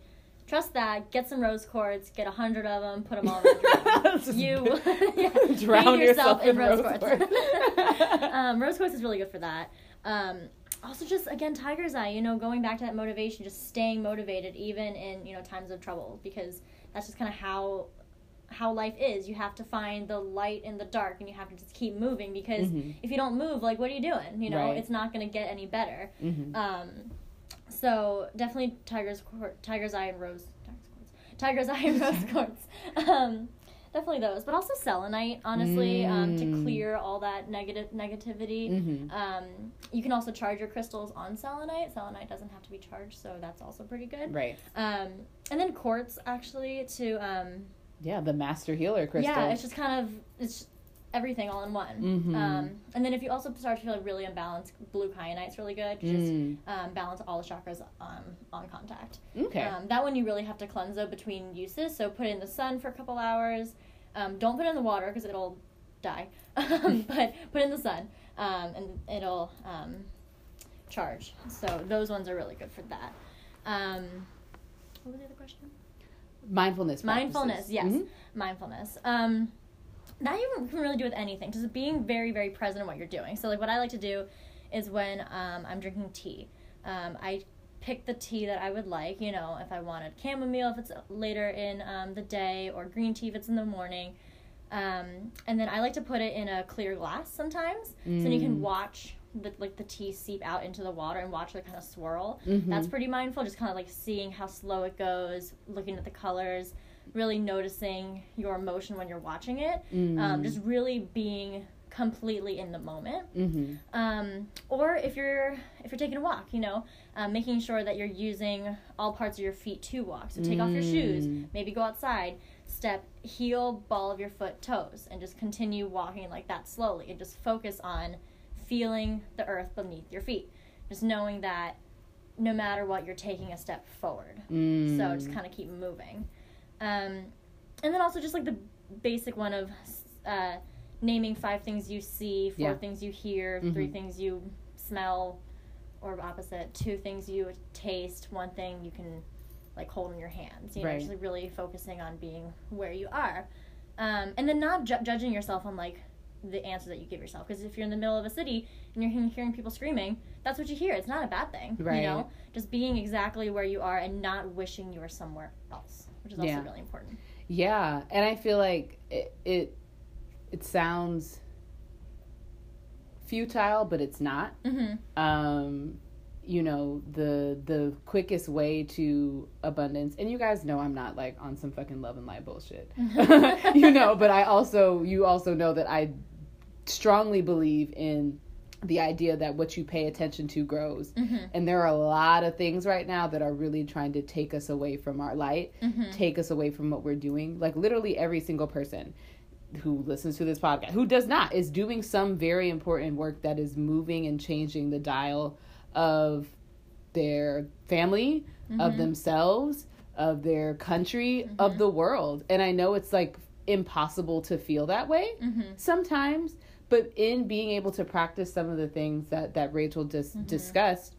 trust that. Get some rose quartz. Get a hundred of them. Put them all Just you. yeah, drown bathe yourself in rose quartz. quartz. um, rose quartz is really good for that. Um, also, just again, tiger's eye. You know, going back to that motivation, just staying motivated even in you know times of trouble, because that's just kind of how how life is. You have to find the light in the dark, and you have to just keep moving. Because Mhm. if you don't move, like, what are you doing? You know, Right. it's not going to get any better. Mhm. Um, so definitely tiger's quar- tiger's eye and rose tiger's quartz. tiger's eye and rose quartz. Um, definitely those, but also selenite. Honestly, um, to Mm. clear all that negative negativity. Mhm. Um, you can also charge your crystals on selenite. Selenite doesn't have to be charged, so that's also pretty good. Right. Um, and then quartz actually to um, Yeah, the master healer crystal. yeah, it's just kind of it's everything all in one. Mhm. Um, and then if you also start to feel really imbalanced, blue kyanite's really good. to Just Mm. um, balance all the chakras um, on contact. Okay. Um, that one you really have to cleanse though between uses. So put it in the sun for a couple hours. Um, don't put it in the water because it'll die. Um, but put it in the sun um, and it'll um, charge. So those ones are really good for that. Um, what was the other question? mindfulness. mindfulness practices. yes Mhm. mindfulness um that you can really do with anything just being very very present in what you're doing so like what i like to do is when um, i'm drinking tea um, i pick the tea that i would like you know if i wanted chamomile if it's later in um, the day or green tea if it's in the morning um, and then i like to put it in a clear glass sometimes so you can Mm. watch the, like the tea seep out into the water and watch it kind of swirl Mhm. that's pretty mindful just kind of like seeing how slow it goes looking at the colors really noticing your emotion when you're watching it um, Mm. just really being completely in the moment Mhm. um, or if you're if you're taking a walk you know um, making sure that you're using all parts of your feet to walk so take off your shoes Mm. maybe go outside step heel ball of your foot toes and just continue walking like that slowly and just focus on feeling the earth beneath your feet just knowing that no matter what you're taking a step forward Mm. so just kind of keep moving um, and then also just like the basic one of uh, naming five things you see four Yeah. things you hear Mhm. three things you smell or opposite two things you taste one thing you can like hold in your hands you know Right. just like really focusing on being where you are um, and then not ju- judging yourself on like the answer that you give yourself because if you're in the middle of a city and you're hearing- hearing people screaming that's what you hear it's not a bad thing Right. you know just being exactly where you are and not wishing you were somewhere else which is also Yeah. really important Yeah, and I feel like it it, it sounds futile, but it's not. mm-hmm. Um, you know, the the quickest way to abundance, and you guys know I'm not like on some fucking love and light bullshit. you know, but I also you also know that I strongly believe in the idea that what you pay attention to grows. Mm-hmm. And there are a lot of things right now that are really trying to take us away from our light, Mm-hmm. take us away from what we're doing. Like literally every single person who listens to this podcast, who does not, is doing some very important work that is moving and changing the dial of their family, of Mhm. themselves, of their country, of Mhm. the world. And I know it's like impossible to feel that way Mm-hmm. sometimes but in being able to practice some of the things that that Rachel just Mhm. discussed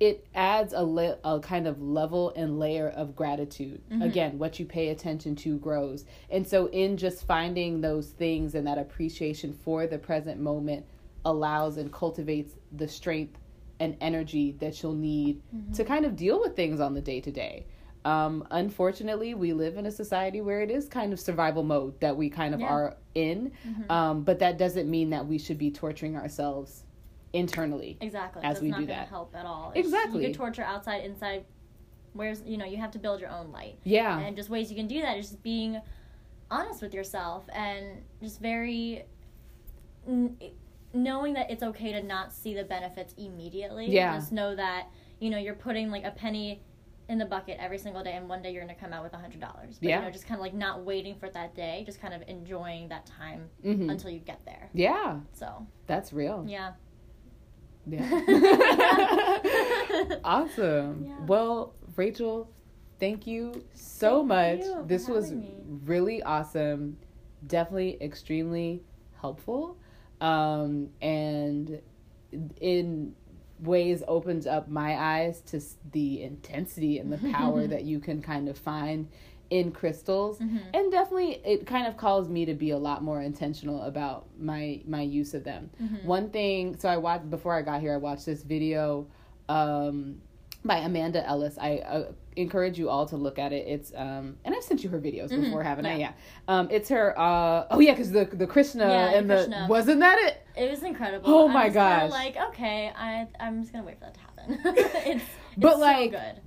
it adds a, le- a kind of level and layer of gratitude Mhm. again what you pay attention to grows and so in just finding those things and that appreciation for the present moment allows and cultivates the strength and energy that you'll need Mm-hmm. to kind of deal with things on the day to day um, unfortunately, we live in a society where it is kind of survival mode that we kind of Yeah. are in. Mhm. Um, but that doesn't mean that we should be torturing ourselves internally. Exactly. as That's we not do that. help at all. It's- Exactly. You could torture outside, inside. Where's you know you have to build your own light, Yeah. and just ways you can do that is just being honest with yourself and just very n- knowing that it's okay to not see the benefits immediately. Yeah. Just know that you know you're putting like a penny in the bucket every single day, and one day you're gonna come out with a hundred dollars. Yeah. You know, just kind of like not waiting for that day, just kind of enjoying that time hmm until you get there. Yeah. So That's real. yeah. Yeah. awesome. Yeah. Well, Rachel, thank you so Thank much. you this was me. really awesome. Definitely extremely helpful. Um, and in ways opens up my eyes to the intensity and the power that you can kind of find in crystals Mhm. and definitely it kind of calls me to be a lot more intentional about my my use of them Mhm. one thing so i watched before i got here i watched this video um by amanda ellis i uh, encourage you all to look at it it's um and i've sent you her videos Mhm. before haven't i Yeah. yeah um it's her uh oh yeah because the the krishna Yeah, and the Krishna. wasn't that it It was incredible. Oh my gosh. Like okay, I I'm just gonna wait for that to happen. it's But, it's like- good.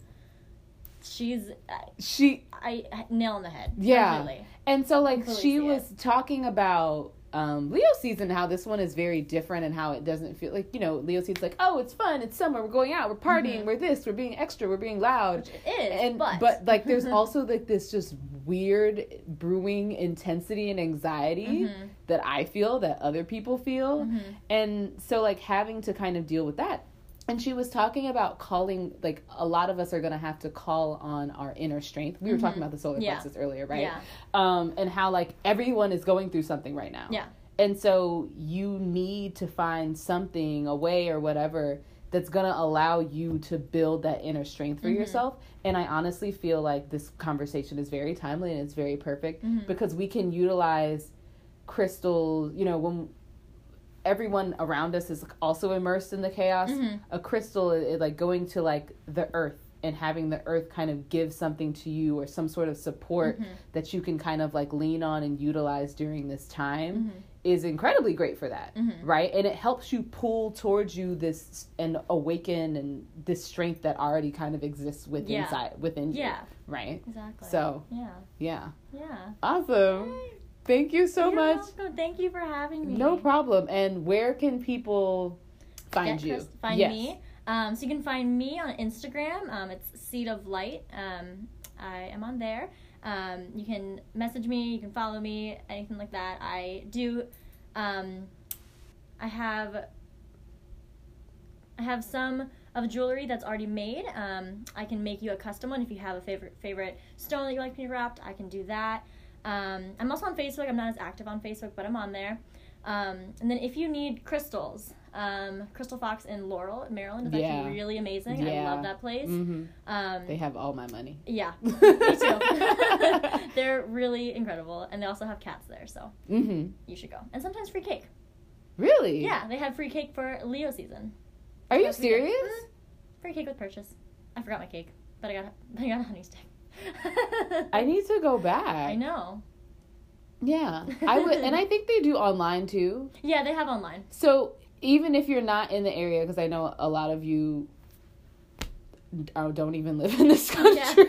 She's she I nail in the head. Yeah. Completely. And so like Completely she was talking about um, Leo season, how this one is very different and how it doesn't feel like, you know, Leo season's like, oh, it's fun, it's summer, we're going out, we're partying, Mhm. we're this, we're being extra, we're being loud. Which it is, and but like there's also like this just weird brewing intensity and anxiety Mhm. that I feel that other people feel. Mhm. And so like having to kind of deal with that. And she was talking about calling like a lot of us are gonna have to call on our inner strength. We were talking Mhm. about the solar Yeah. plexus earlier, right? Yeah. um, and how like everyone is going through something right now. Yeah. And so you need to find something, a way or whatever that's going to allow you to build that inner strength for Mhm. yourself. And I honestly feel like this conversation is very timely and it's very perfect Mhm. because we can utilize crystals, you know, when everyone around us is also immersed in the chaos, Mhm. a crystal is like going to like the earth and having the earth kind of give something to you or some sort of support Mhm. that you can kind of like lean on and utilize during this time Mhm. is incredibly great for that Mhm. right and it helps you pull towards you this and awaken and this strength that already kind of exists within Yeah. inside within you right Exactly. so Yeah. yeah Yeah. awesome thank you so You're much welcome. Thank you for having me. no problem and where can people find Get you Chris- find Yes. me. Um, so you can find me on Instagram. Um, it's Seed of Light. Um, I am on there. Um, you can message me. You can follow me. Anything like that. I do. Um, I have. I have some of jewelry that's already made. Um, I can make you a custom one if you have a favorite favorite stone that you like me wrapped. I can do that. Um, I'm also on Facebook. I'm not as active on Facebook, but I'm on there. Um, and then if you need crystals, um, Crystal Fox in Laurel, Maryland is Yeah. actually really amazing. I love that place. hmm Um, they have all my money yeah, me too. They're really incredible, and they also have cats there, so hmm you should go. And sometimes free cake. really Yeah, they have free cake for Leo season. are you That's free cake. serious Mhm. Free cake with purchase. I forgot my cake, but I got I got a honey stick. I need to go back. I know. Yeah, I would, and I think they do online too. Yeah, they have online. So even if you're not in the area, because I know a lot of you uh, don't even live in this country,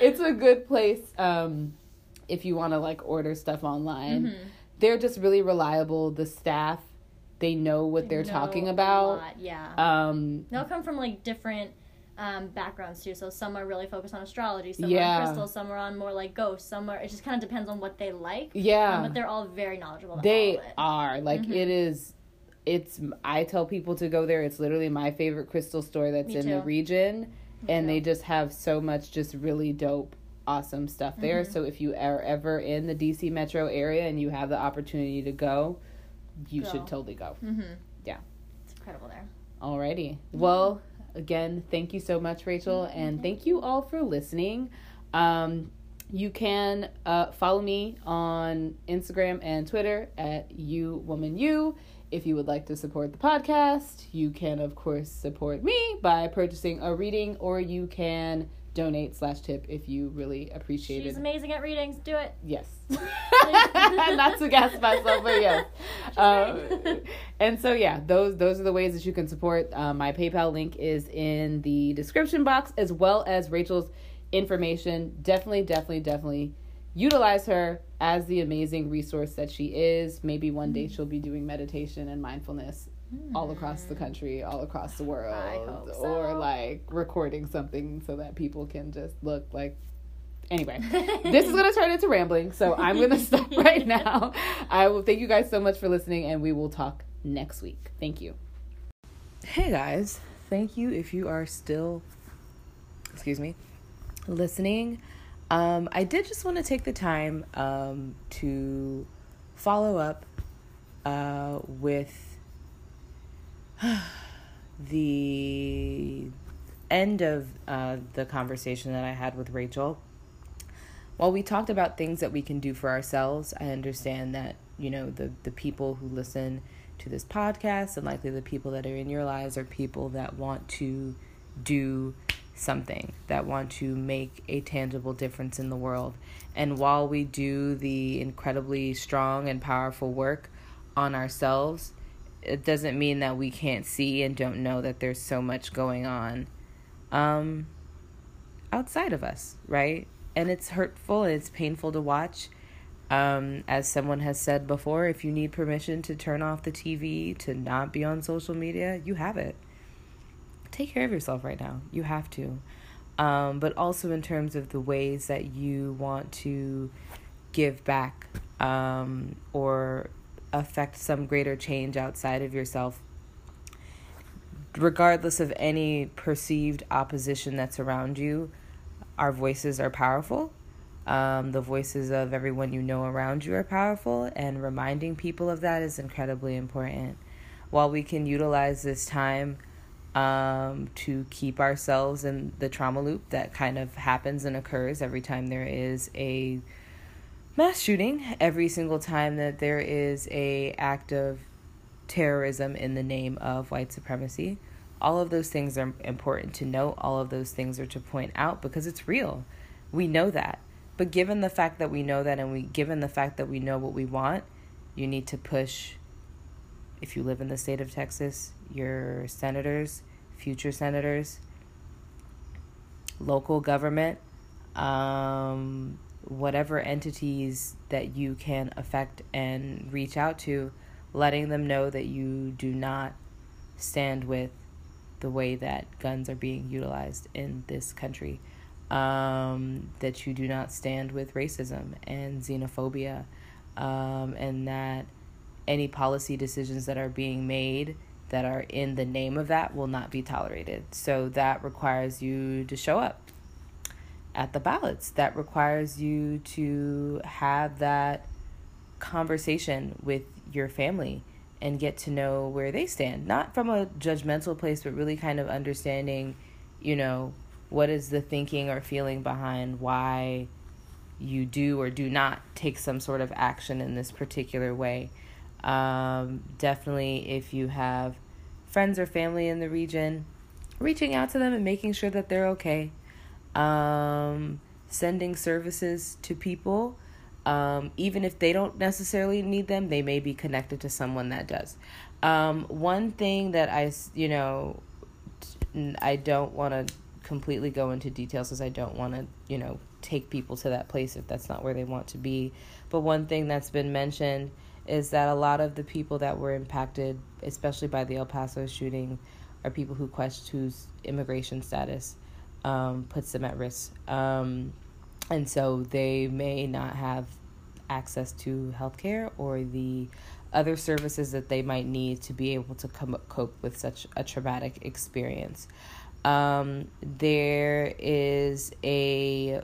it's a good place um, if you want to like order stuff online. Mhm. They're just really reliable. The staff, they know what they're Know talking about. Yeah. Um, They'll come from like different um, backgrounds too. So some are really focused on astrology, some Yeah. are on crystals, some are on more like ghosts, some are. It just kind of depends on what they like. yeah, Um, but they're all very knowledgeable. About they all of it. are like Mhm. it is. It's I tell people to go there. It's literally my favorite crystal store that's Me in the region. Me and too. they just have so much just really dope awesome stuff there Mhm. so if you are ever in the dc metro area and you have the opportunity to go you Go. should totally go Mm-hmm. Yeah. It's incredible there. alrighty well again thank you so much rachel and thank you all for listening. Um, you can uh, follow me on instagram and twitter at you woman you if you would like to support the podcast you can of course support me by purchasing a reading or you can donate slash tip if you really appreciate She's it amazing at readings. Do it. yes. Not to gas myself but yes. Um, and so yeah those those are the ways that you can support uh, my paypal link is in the description box as well as rachel's information. Definitely definitely definitely utilize her as the amazing resource that she is. Maybe one day she'll be doing meditation and mindfulness all across the country all across the world hope or like recording something so that people can just look like anyway this is going to turn into rambling so i'm going to stop right now. I will thank you guys so much for listening and we will talk next week. Thank you. Hey guys. Thank you if you are still excuse me listening. Um, i did just want to take the time um, to follow up uh, with the end of uh, the conversation that I had with Rachel, while we talked about things that we can do for ourselves, I understand that, you know, the, the people who listen to this podcast and likely the people that are in your lives are people that want to do something, that want to make a tangible difference in the world. And while we do the incredibly strong and powerful work on ourselves, it doesn't mean that we can't see and don't know that there's so much going on um, outside of us, right? And it's hurtful and it's painful to watch. Um, as someone has said before, if you need permission to turn off the TV, to not be on social media, you have it. Take care of yourself right now. You have to. Um, but also in terms of the ways that you want to give back um, or affect some greater change outside of yourself regardless of any perceived opposition that's around you our voices are powerful. Um, the voices of everyone you know around you are powerful and reminding people of that is incredibly important. While we can utilize this time um, to keep ourselves in the trauma loop that kind of happens and occurs every time there is a mass shooting, every single time that there is a act of terrorism in the name of white supremacy. All of those things are important to note. All of those things are to point out because it's real. We know that. But given the fact that we know that and we given the fact that we know what we want, you need to push if you live in the state of Texas, your senators, future senators, local government, um, whatever entities that you can affect and reach out to, letting them know that you do not stand with the way that guns are being utilized in this country, um, that you do not stand with racism and xenophobia, um, and that any policy decisions that are being made that are in the name of that will not be tolerated. So that requires you to show up at the ballots. That requires you to have that conversation with your family and get to know where they stand. Not from a judgmental place, but really kind of understanding, you know, what is the thinking or feeling behind why you do or do not take some sort of action in this particular way. Um, definitely, if you have friends or family in the region, reaching out to them and making sure that they're okay. Um, sending services to people, um, even if they don't necessarily need them, they may be connected to someone that does. Um, one thing that I, you know, I don't want to completely go into details because I don't want to, you know, take people to that place if that's not where they want to be. But one thing that's been mentioned is that a lot of the people that were impacted, especially by the El Paso shooting, are people who question whose immigration status um, puts them at risk. Um, and so they may not have access to healthcare or the other services that they might need to be able to come, cope with such a traumatic experience. Um, there is a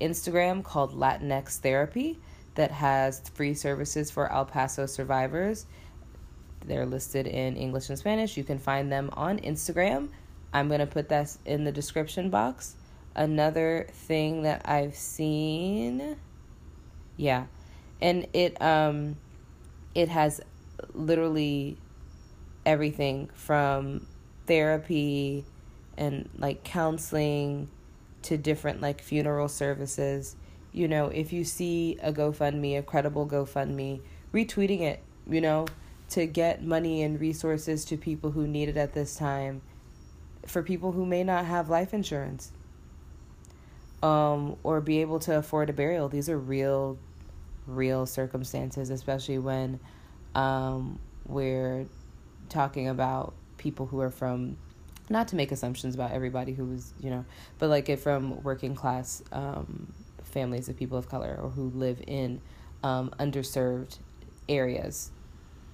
Instagram called Latinx Therapy that has free services for El Paso survivors. They're listed in English and Spanish. You can find them on Instagram. I'm going to put that in the description box. Another thing that I've seen yeah. And it um it has literally everything from therapy and like counseling to different like funeral services you know, if you see a GoFundMe, a credible GoFundMe, retweeting it, you know, to get money and resources to people who need it at this time, for people who may not have life insurance, um, or be able to afford a burial. These are real, real circumstances, especially when um, we're talking about people who are from not to make assumptions about everybody who was you know but like it from working class um, families of people of color or who live in um, underserved areas,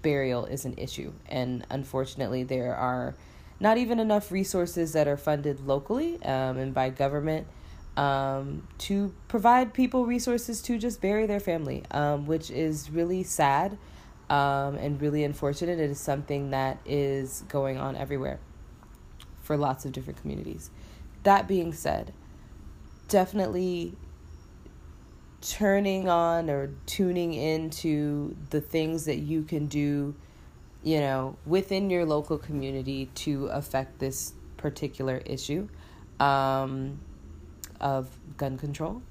burial is an issue. And unfortunately, there are not even enough resources that are funded locally um, and by government um, to provide people resources to just bury their family, um, which is really sad um, and really unfortunate. It is something that is going on everywhere for lots of different communities. That being said, definitely turning on or tuning into the things that you can do, you know, within your local community to affect this particular issue um, of gun control.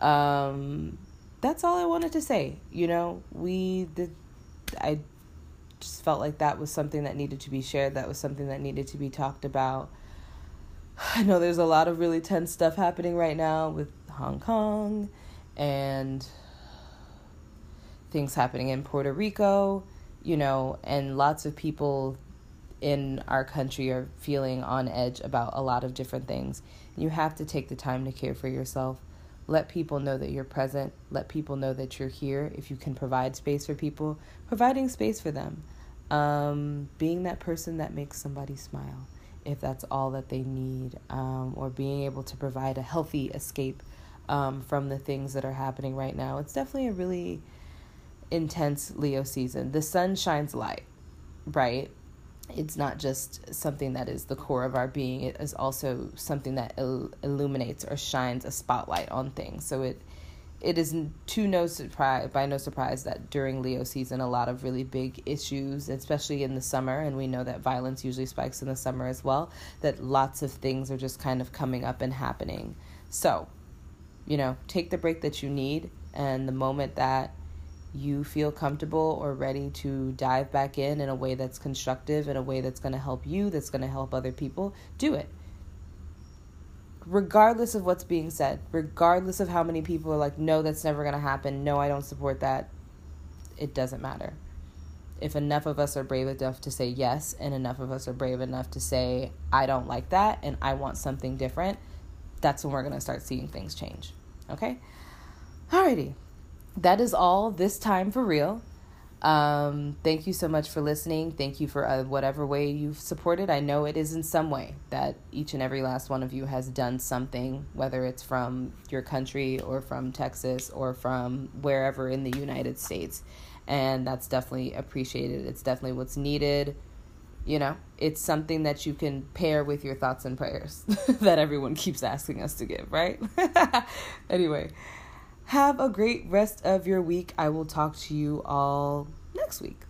Um, that's all I wanted to say. You know, we did. I just felt like that was something that needed to be shared. That was something that needed to be talked about. I know there's a lot of really tense stuff happening right now with Hong Kong and things happening in Puerto Rico, you know, and lots of people in our country are feeling on edge about a lot of different things. You have to take the time to care for yourself. Let people know that you're present. Let people know that you're here. If you can provide space for people, providing space for them. Um, being that person that makes somebody smile, if that's all that they need, um, or being able to provide a healthy escape um, from the things that are happening right now. It's definitely a really intense Leo season. The sun shines light. right? It's not just something that is the core of our being, it is also something that il- illuminates or shines a spotlight on things. So it it is to no surprise by no surprise that during Leo season a lot of really big issues, especially in the summer, and we know that violence usually spikes in the summer as well, that lots of things are just kind of coming up and happening. So, you know, take the break that you need and the moment that you feel comfortable or ready to dive back in in a way that's constructive, in a way that's going to help you, that's going to help other people, do it. Regardless of what's being said, regardless of how many people are like, no, that's never going to happen, no, I don't support that, it doesn't matter. If enough of us are brave enough to say yes, and enough of us are brave enough to say, I don't like that and I want something different, that's when we're going to start seeing things change. Okay? Alrighty that is all this time for real. Um, thank you so much for listening. Thank you for uh, whatever way you've supported. I know it is in some way that each and every last one of you has done something, whether it's from your country or from Texas or from wherever in the United States. And that's definitely appreciated. It's definitely what's needed. You know, it's something that you can pair with your thoughts and prayers that everyone keeps asking us to give, right? anyway. Have a great rest of your week. I will talk to you all next week.